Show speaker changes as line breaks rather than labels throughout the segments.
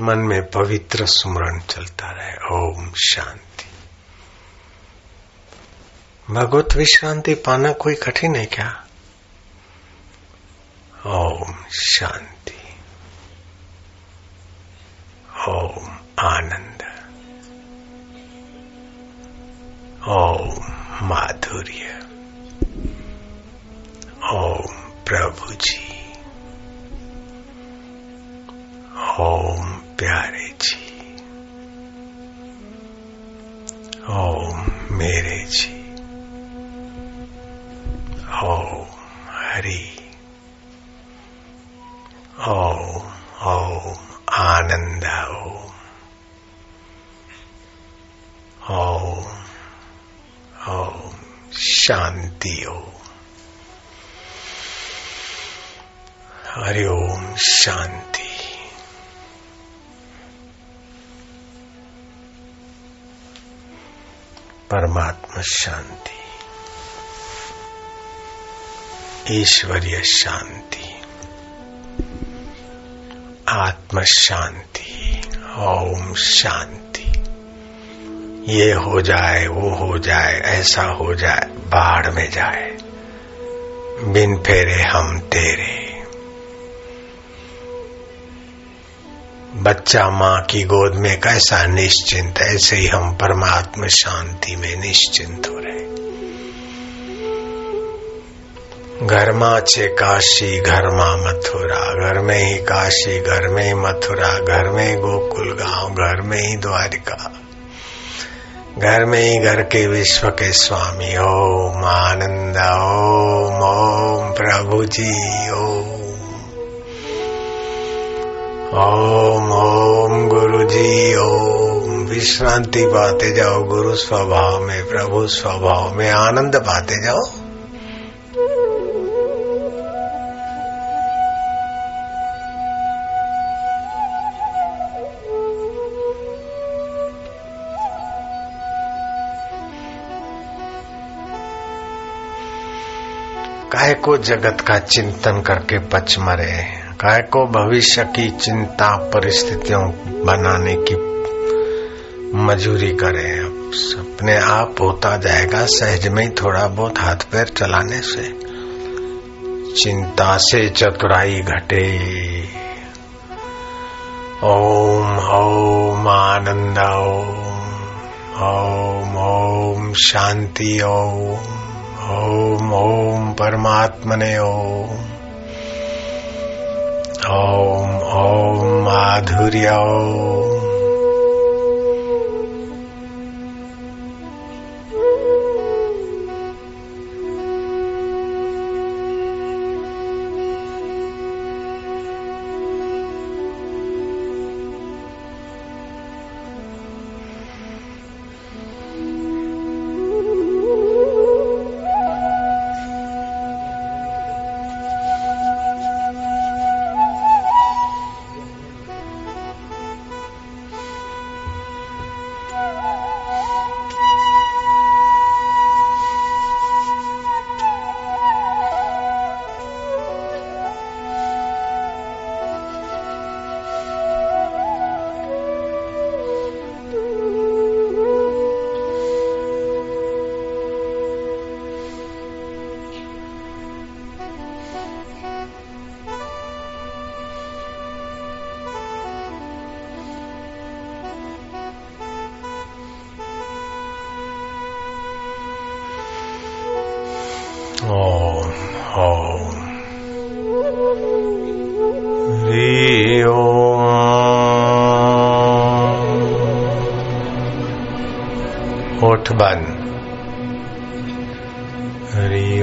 मन में पवित्र सुमरण चलता रहे। ओम शांति। भगवत विश्रांति पाना कोई कठिन है क्या? ओम शांति। ओम आनंद। ओम माधुर्य। ओम प्रभु जी ओम ओम ओम आनंद ओम ओम ओम शांति ओम हरि ओम शांति परमात्मा शांति ईश्वरीय शांति आत्म शांति ओम शांति। ये हो जाए, वो हो जाए, ऐसा हो जाए, बाढ़ में जाए। बिन फेरे हम तेरे। बच्चा माँ की गोद में कैसा निश्चिंत, ऐसे ही हम परमात्मा शांति में निश्चिंत हो रहे। घर छे काशी, घर माँ मथुरा। घर में ही काशी, घर में ही मथुरा। घर में ही गोकुल गाँव, घर में ही द्वारिका। घर में ही घर के विश्व के स्वामी। ओम आनंद, ओम ओम प्रभु जी, ओम। ओम ओम गुरु जी, ओम। विश्रांति पाते जाओ, गुरु स्वभाव में, प्रभु स्वभाव में आनंद पाते जाओ। काय को जगत का चिंतन करके पच मरे काय को भविष्य की चिंता परिस्थितियों बनाने की मजूरी करे अपने आप होता जाएगा, सहज में ही थोड़ा बहुत हाथ पैर चलाने से। चिंता से चतुराई घटे। ओम ओम, आनंद, ओम ओम ओम, शांति, ओम। ओम ओम परमात्मने ओम। ओम ओम माधुर्य ओम। हरि ओम बंद। हरि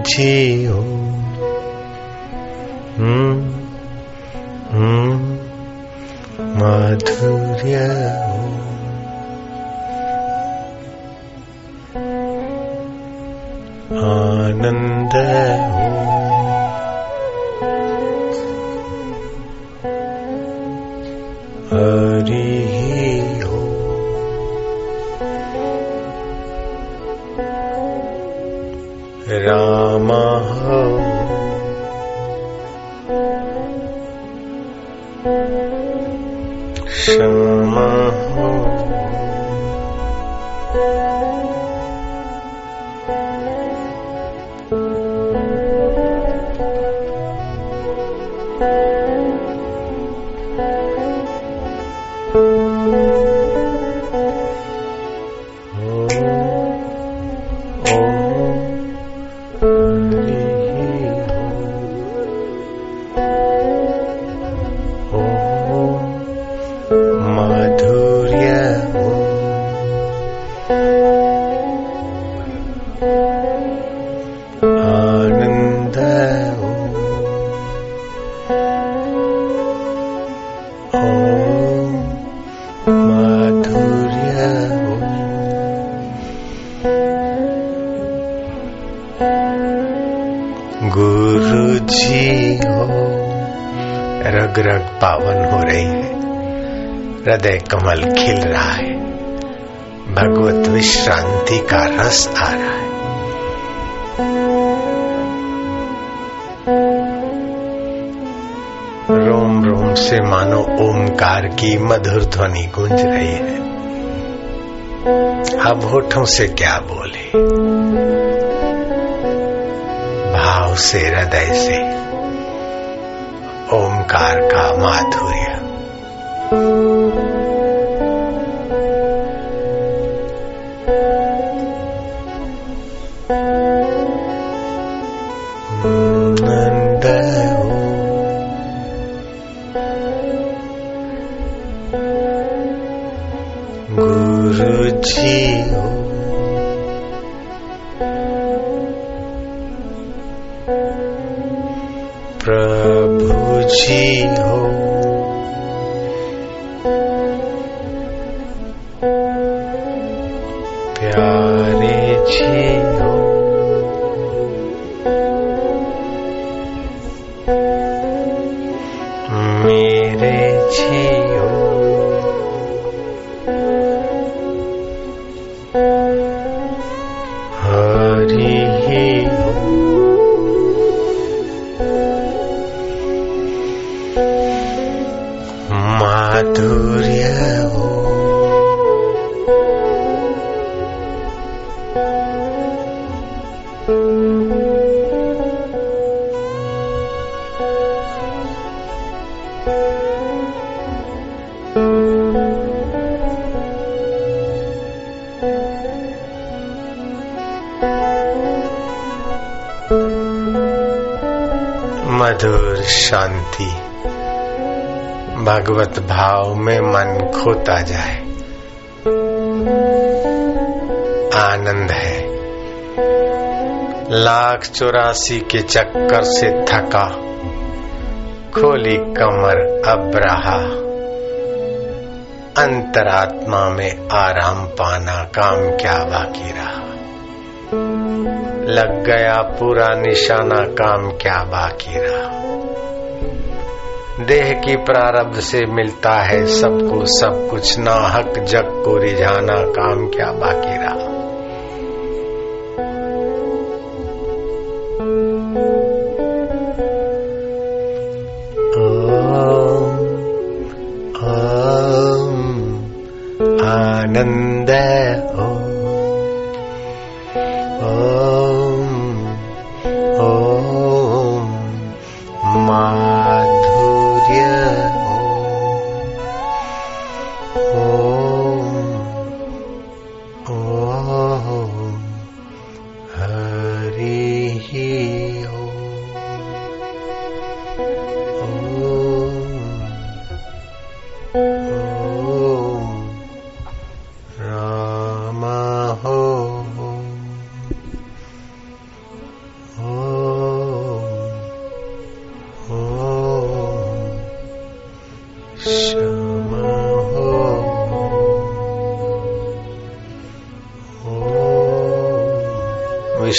प्यारे जियो हम्म हम्म माधुर्य आनंद हो। क्षमा हो रग पावन हो रही है। हृदय कमल खिल रहा है। भगवत विश्रांति का रस आ रहा है। रोम रोम से मानो ओमकार की मधुर ध्वनि गूंज रही है। अब होठों से क्या बोले? भाव से, हृदय से। ओमकार का माधुर्य। गुरु जी हो। प्रभु माधुर्य हो। मधुर शांति। भगवत भाव में मन खोता जाए। आनंद है। लाख चौरासी के चक्कर से थका। खोली कमर अब रहा। अंतरात्मा में आराम पाना काम क्या बाकी रहा। लग गया पूरा निशाना काम क्या बाकी रहा। देह की प्रारब्ध से मिलता है सबको, सब कुछ। ना हक जग को रिझाना काम क्या बाकी रहा? आनंद, ओम ओम माधुर्य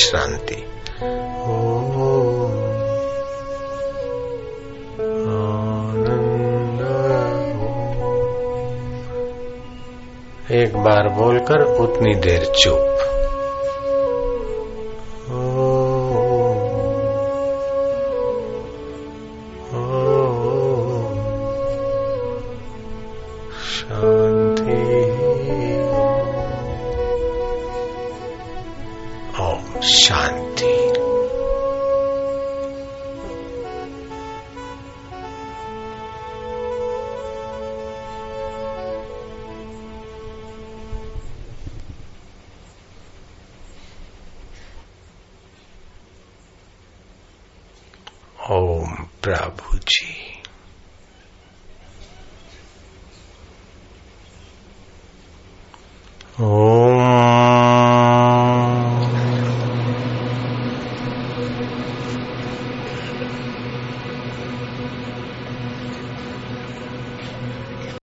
विश्रांति एक बार बोलकर उतनी देर चुप। ओम प्रभु जी। ओ